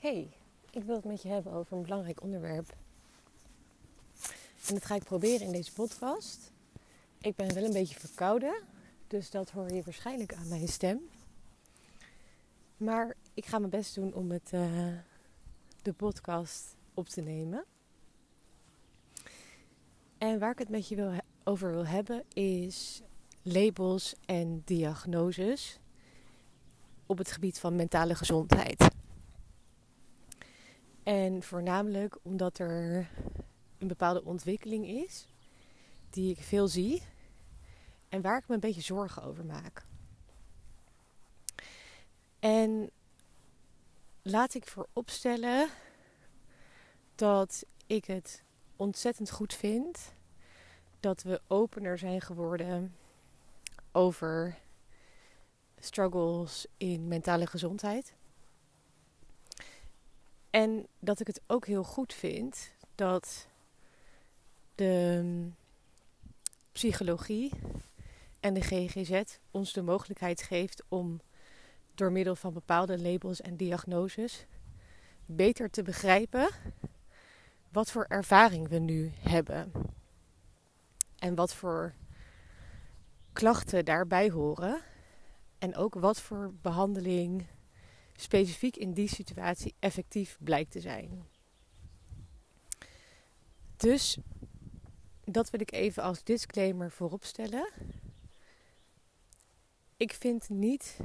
Hey, ik wil het met je hebben over een belangrijk onderwerp. En dat ga ik proberen in deze podcast. Ik ben wel een beetje verkouden, dus dat hoor je waarschijnlijk aan mijn stem. Maar ik ga mijn best doen om het, uh, de podcast op te nemen. En waar ik het met je wil, over wil hebben is labels en diagnoses op het gebied van mentale gezondheid. En voornamelijk omdat er een bepaalde ontwikkeling is die ik veel zie en waar ik me een beetje zorgen over maak. En laat ik vooropstellen dat ik het ontzettend goed vind dat we opener zijn geworden over struggles in mentale gezondheid. En dat ik het ook heel goed vind dat de psychologie en de GGZ ons de mogelijkheid geeft om door middel van bepaalde labels en diagnoses beter te begrijpen wat voor ervaring we nu hebben. En wat voor klachten daarbij horen. En ook wat voor behandeling specifiek in die situatie effectief blijkt te zijn. Dus dat wil ik even als disclaimer voorop stellen. Ik vind niet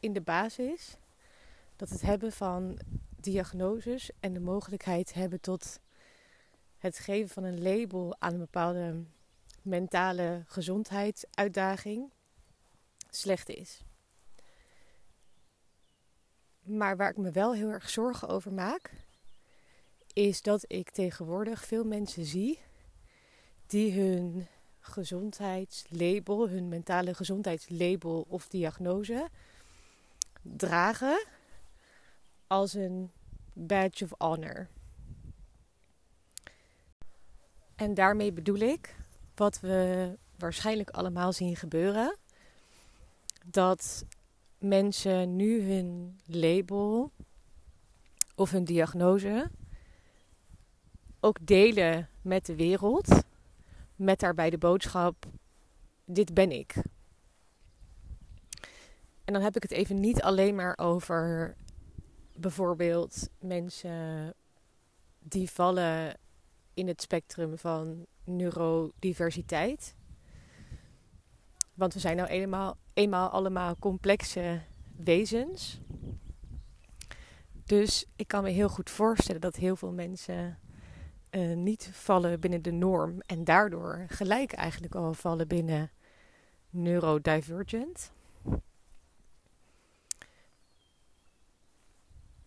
in de basis dat het hebben van diagnoses en de mogelijkheid hebben tot het geven van een label aan een bepaalde mentale gezondheidsuitdaging slecht is. Maar waar ik me wel heel erg zorgen over maak, is dat ik tegenwoordig veel mensen zie die hun gezondheidslabel, hun mentale gezondheidslabel of diagnose dragen als een badge of honor. En daarmee bedoel ik wat we waarschijnlijk allemaal zien gebeuren: dat mensen nu hun label of hun diagnose ook delen met de wereld, met daarbij de boodschap: dit ben ik. En dan heb ik het even niet alleen maar over bijvoorbeeld mensen die vallen in het spectrum van neurodiversiteit. Want we zijn nou eenmaal, eenmaal allemaal complexe wezens. Dus ik kan me heel goed voorstellen dat heel veel mensen uh, niet vallen binnen de norm en daardoor gelijk eigenlijk al vallen binnen neurodivergent.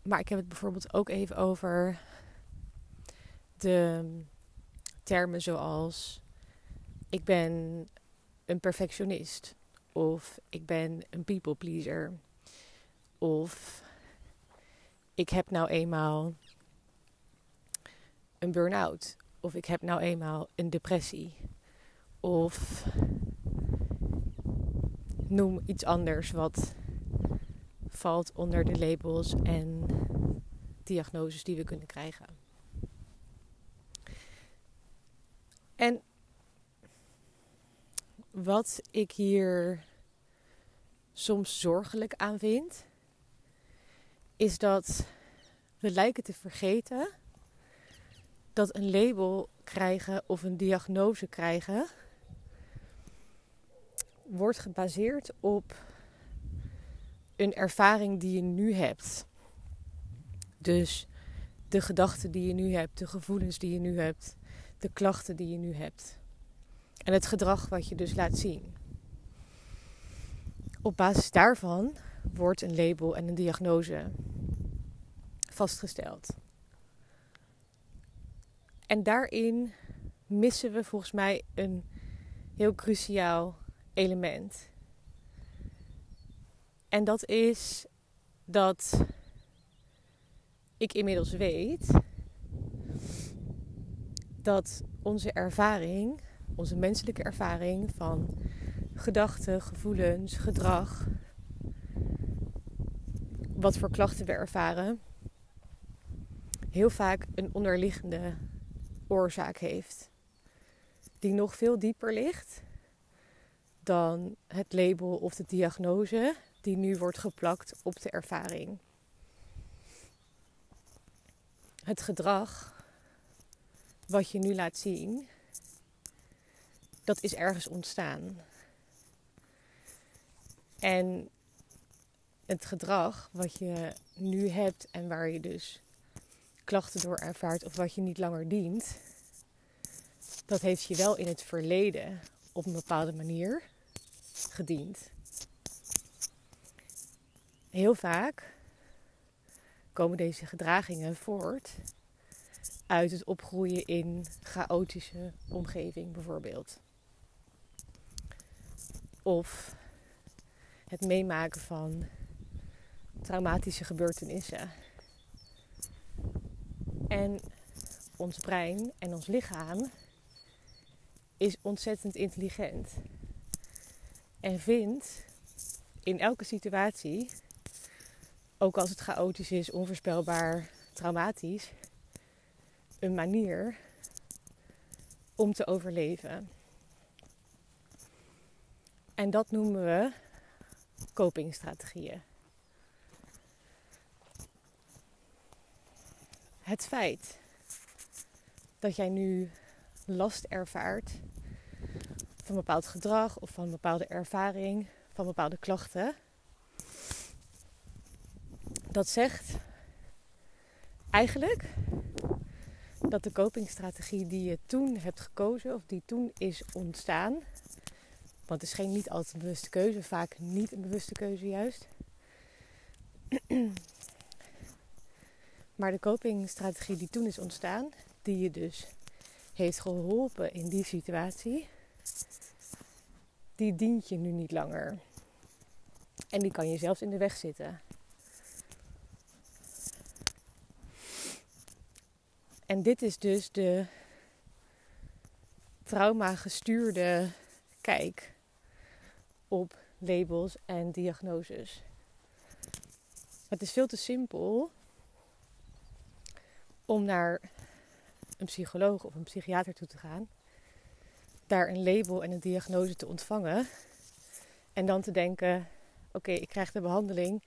Maar ik heb het bijvoorbeeld ook even over de termen zoals ik ben een perfectionist of ik ben een people pleaser of ik heb nou eenmaal een burn-out of ik heb nou eenmaal een depressie of noem iets anders wat valt onder de labels en diagnoses die we kunnen krijgen. En wat ik hier soms zorgelijk aan vind, is dat we lijken te vergeten dat een label krijgen of een diagnose krijgen wordt gebaseerd op een ervaring die je nu hebt. Dus de gedachten die je nu hebt, de gevoelens die je nu hebt, de klachten die je nu hebt. En het gedrag wat je dus laat zien. Op basis daarvan wordt een label en een diagnose vastgesteld. En daarin missen we volgens mij een heel cruciaal element. En dat is dat ik inmiddels weet dat onze ervaring, onze menselijke ervaring van gedachten, gevoelens, gedrag, wat voor klachten we ervaren, heel vaak een onderliggende oorzaak heeft. Die nog veel dieper ligt dan het label of de diagnose die nu wordt geplakt op de ervaring. Het gedrag wat je nu laat zien, dat is ergens ontstaan. En het gedrag wat je nu hebt en waar je dus klachten door ervaart of wat je niet langer dient, dat heeft je wel in het verleden op een bepaalde manier gediend. Heel vaak komen deze gedragingen voort uit het opgroeien in chaotische omgeving bijvoorbeeld. Of het meemaken van traumatische gebeurtenissen. En ons brein en ons lichaam is ontzettend intelligent. En vindt in elke situatie, ook als het chaotisch is, onvoorspelbaar, traumatisch, een manier om te overleven. En dat noemen we copingstrategieën. Het feit dat jij nu last ervaart van bepaald gedrag of van bepaalde ervaring, van bepaalde klachten, dat zegt eigenlijk dat de copingstrategie die je toen hebt gekozen of die toen is ontstaan, want het is geen niet altijd een bewuste keuze, vaak niet een bewuste keuze juist. Maar de copingstrategie die toen is ontstaan, die je dus heeft geholpen in die situatie, die dient je nu niet langer. En die kan je zelfs in de weg zitten. En dit is dus de trauma-gestuurde kijk op labels en diagnoses. Het is veel te simpel om naar een psycholoog of een psychiater toe te gaan, daar een label en een diagnose te ontvangen en dan te denken: oké, ik krijg de behandeling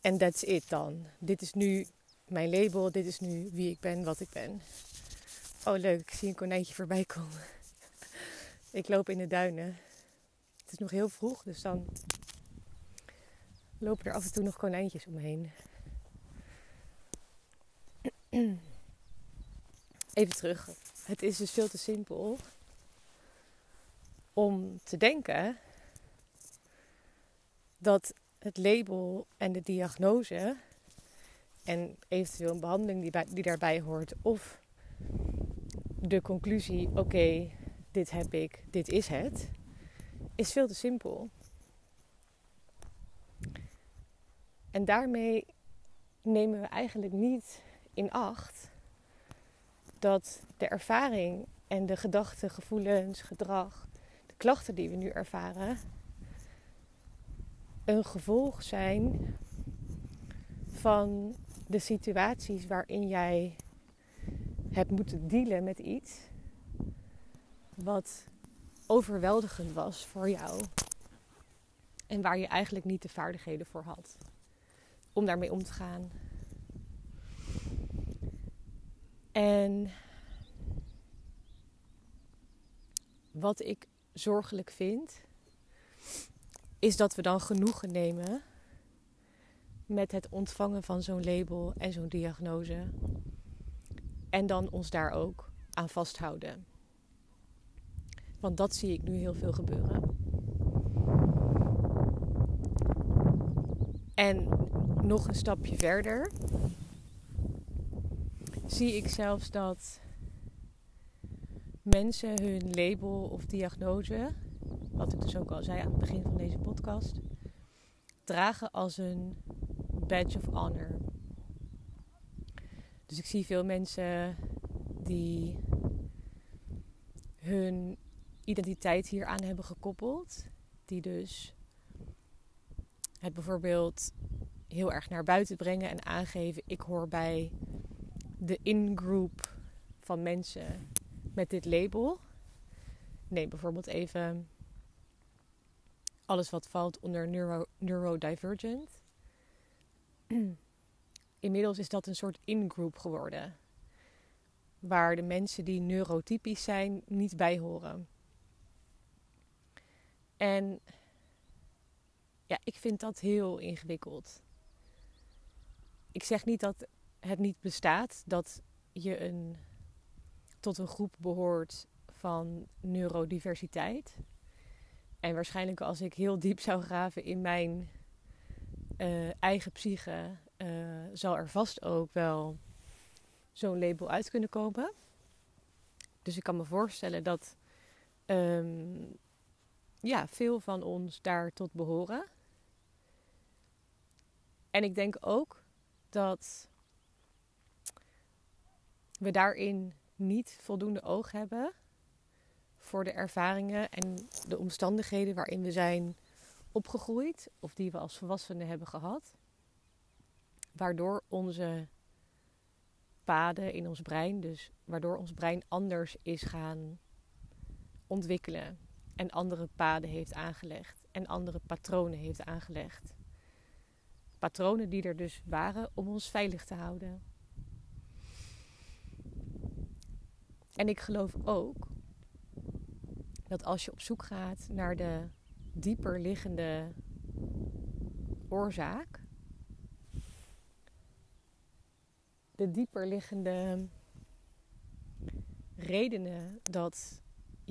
en that's it dan. Dit is nu mijn label, dit is nu wie ik ben, wat ik ben. Oh leuk, ik zie een konijntje voorbij komen. ik loop in de duinen. Is nog heel vroeg, dus dan lopen er af en toe nog konijntjes omheen. Even terug. Het is dus veel te simpel om te denken dat het label en de diagnose en eventueel een behandeling die daarbij hoort, of de conclusie: oké, dit heb ik, dit is het, is veel te simpel. En daarmee nemen we eigenlijk niet in acht dat de ervaring en de gedachten, gevoelens, gedrag, de klachten die we nu ervaren, een gevolg zijn van de situaties waarin jij hebt moeten dealen met iets wat overweldigend was voor jou en waar je eigenlijk niet de vaardigheden voor had om daarmee om te gaan. En wat ik zorgelijk vind, is dat we dan genoegen nemen met het ontvangen van zo'n label en zo'n diagnose. En dan ons daar ook aan vasthouden. Want dat zie ik nu heel veel gebeuren. En nog een stapje verder zie ik zelfs dat mensen hun label of diagnose, wat ik dus ook al zei aan het begin van deze podcast, dragen als een badge of honor. Dus ik zie veel mensen die hun identiteit hier aan hebben gekoppeld, die dus het bijvoorbeeld heel erg naar buiten brengen en aangeven: ik hoor bij de in-group van mensen met dit label. Neem bijvoorbeeld even alles wat valt onder neuro, neurodivergent. Inmiddels is dat een soort in-group geworden. Waar de mensen die neurotypisch zijn niet bij horen. En ja, ik vind dat heel ingewikkeld. Ik zeg niet dat het niet bestaat dat je een, tot een groep behoort van neurodiversiteit. En waarschijnlijk als ik heel diep zou graven in mijn uh, eigen psyche, uh, zal er vast ook wel zo'n label uit kunnen komen. Dus ik kan me voorstellen dat um, ja, veel van ons daar tot behoren. En ik denk ook dat we daarin niet voldoende oog hebben voor de ervaringen en de omstandigheden waarin we zijn opgegroeid of die we als volwassenen hebben gehad. Waardoor onze paden in ons brein, dus waardoor ons brein anders is gaan ontwikkelen en andere paden heeft aangelegd en andere patronen heeft aangelegd. Patronen die er dus waren om ons veilig te houden. En ik geloof ook dat als je op zoek gaat naar de dieper liggende oorzaak, de dieper liggende redenen dat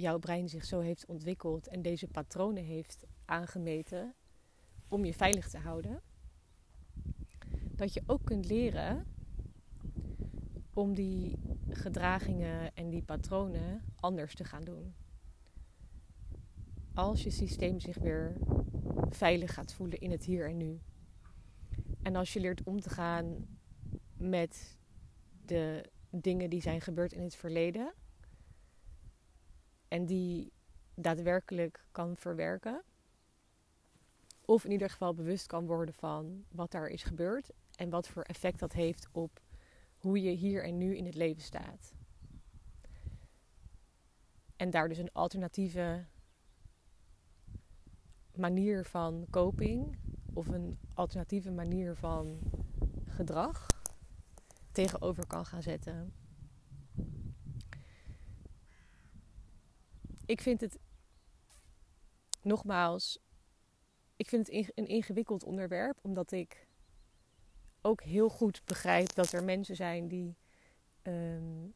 jouw brein zich zo heeft ontwikkeld en deze patronen heeft aangemeten om je veilig te houden, dat je ook kunt leren om die gedragingen en die patronen anders te gaan doen. Als je systeem zich weer veilig gaat voelen in het hier en nu. En als je leert om te gaan met de dingen die zijn gebeurd in het verleden. En die daadwerkelijk kan verwerken. Of in ieder geval bewust kan worden van wat daar is gebeurd. En wat voor effect dat heeft op hoe je hier en nu in het leven staat. En daar dus een alternatieve manier van coping of een alternatieve manier van gedrag tegenover kan gaan zetten. Ik vind het nogmaals, ik vind het een ingewikkeld onderwerp, omdat ik ook heel goed begrijp dat er mensen zijn die ehm,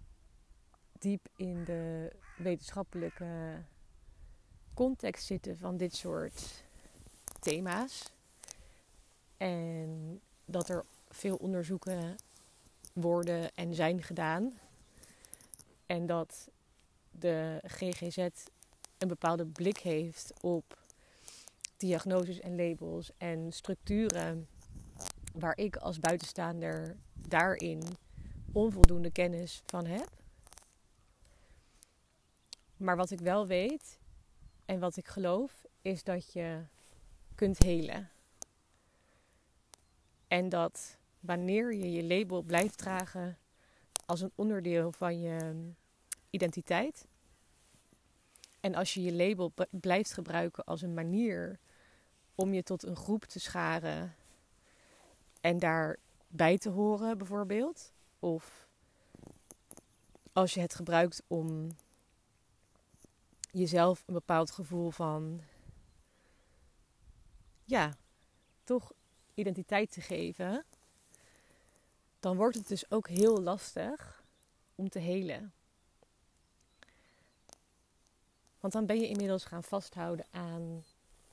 diep in de wetenschappelijke context zitten van dit soort thema's. En dat er veel onderzoeken worden en zijn gedaan. En dat de GGZ een bepaalde blik heeft op diagnoses en labels en structuren waar ik als buitenstaander daarin onvoldoende kennis van heb. Maar wat ik wel weet en wat ik geloof is dat je kunt helen. En dat wanneer je je label blijft dragen als een onderdeel van je identiteit. En als je je label blijft gebruiken als een manier om je tot een groep te scharen en daarbij te horen, bijvoorbeeld. Of als je het gebruikt om jezelf een bepaald gevoel van, ja, toch identiteit te geven, dan wordt het dus ook heel lastig om te helen. Want dan ben je inmiddels gaan vasthouden aan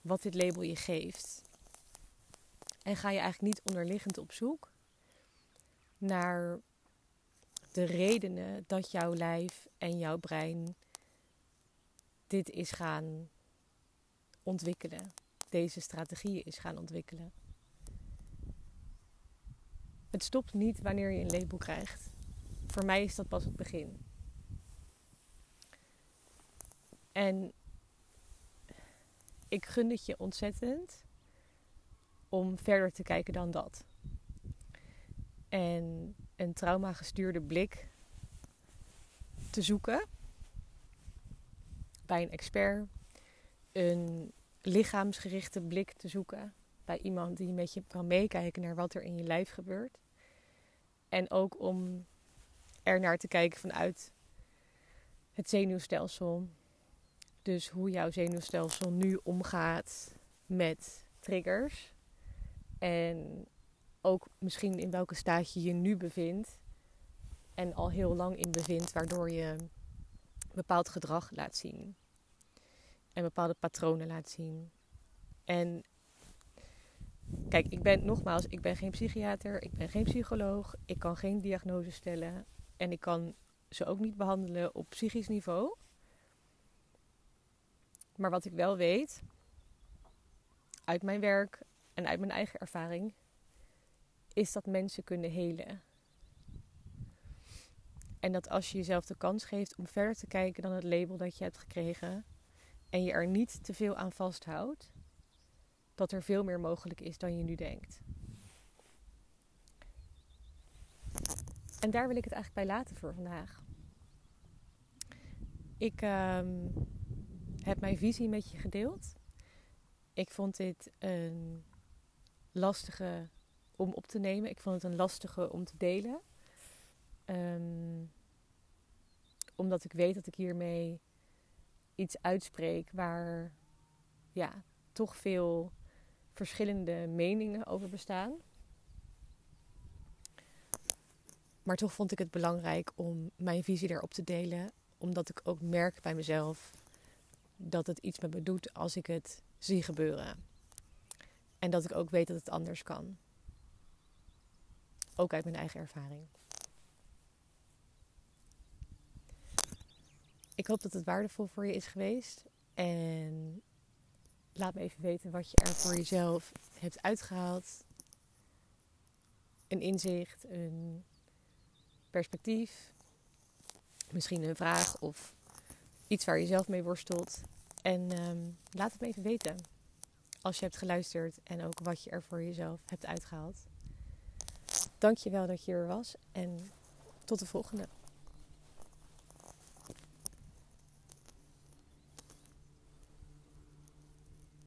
wat dit label je geeft. En ga je eigenlijk niet onderliggend op zoek naar de redenen dat jouw lijf en jouw brein dit is gaan ontwikkelen. Deze strategieën is gaan ontwikkelen. Het stopt niet wanneer je een label krijgt. Voor mij is dat pas het begin. En ik gun het je ontzettend om verder te kijken dan dat. En een trauma-gestuurde blik te zoeken bij een expert, een lichaamsgerichte blik te zoeken bij iemand die met je kan meekijken naar wat er in je lijf gebeurt. En ook om er naar te kijken vanuit het zenuwstelsel. Dus hoe jouw zenuwstelsel nu omgaat met triggers. En ook misschien in welke staat je je nu bevindt. En al heel lang in bevindt, waardoor je bepaald gedrag laat zien. En bepaalde patronen laat zien. En kijk, ik ben nogmaals, ik ben geen psychiater, ik ben geen psycholoog, ik kan geen diagnose stellen en ik kan ze ook niet behandelen op psychisch niveau. Maar wat ik wel weet, uit mijn werk en uit mijn eigen ervaring, is dat mensen kunnen helen. En dat als je jezelf de kans geeft om verder te kijken dan het label dat je hebt gekregen en je er niet te veel aan vasthoudt, dat er veel meer mogelijk is dan je nu denkt. En daar wil ik het eigenlijk bij laten voor vandaag. Ik ehm, heb mijn visie met je gedeeld. Ik vond dit een lastige om op te nemen. Ik vond het een lastige om te delen. Um, omdat ik weet dat ik hiermee iets uitspreek waar ja, toch veel verschillende meningen over bestaan. Maar toch vond ik het belangrijk om mijn visie daarop te delen, omdat ik ook merk bij mezelf dat het iets met me doet als ik het zie gebeuren. En dat ik ook weet dat het anders kan. Ook uit mijn eigen ervaring. Ik hoop dat het waardevol voor je is geweest. En laat me even weten wat je er voor jezelf hebt uitgehaald. Een inzicht, een perspectief. Misschien een vraag of iets waar je zelf mee worstelt. En um, laat het me even weten. Als je hebt geluisterd en ook wat je er voor jezelf hebt uitgehaald. Dank je wel dat je er was en tot de volgende.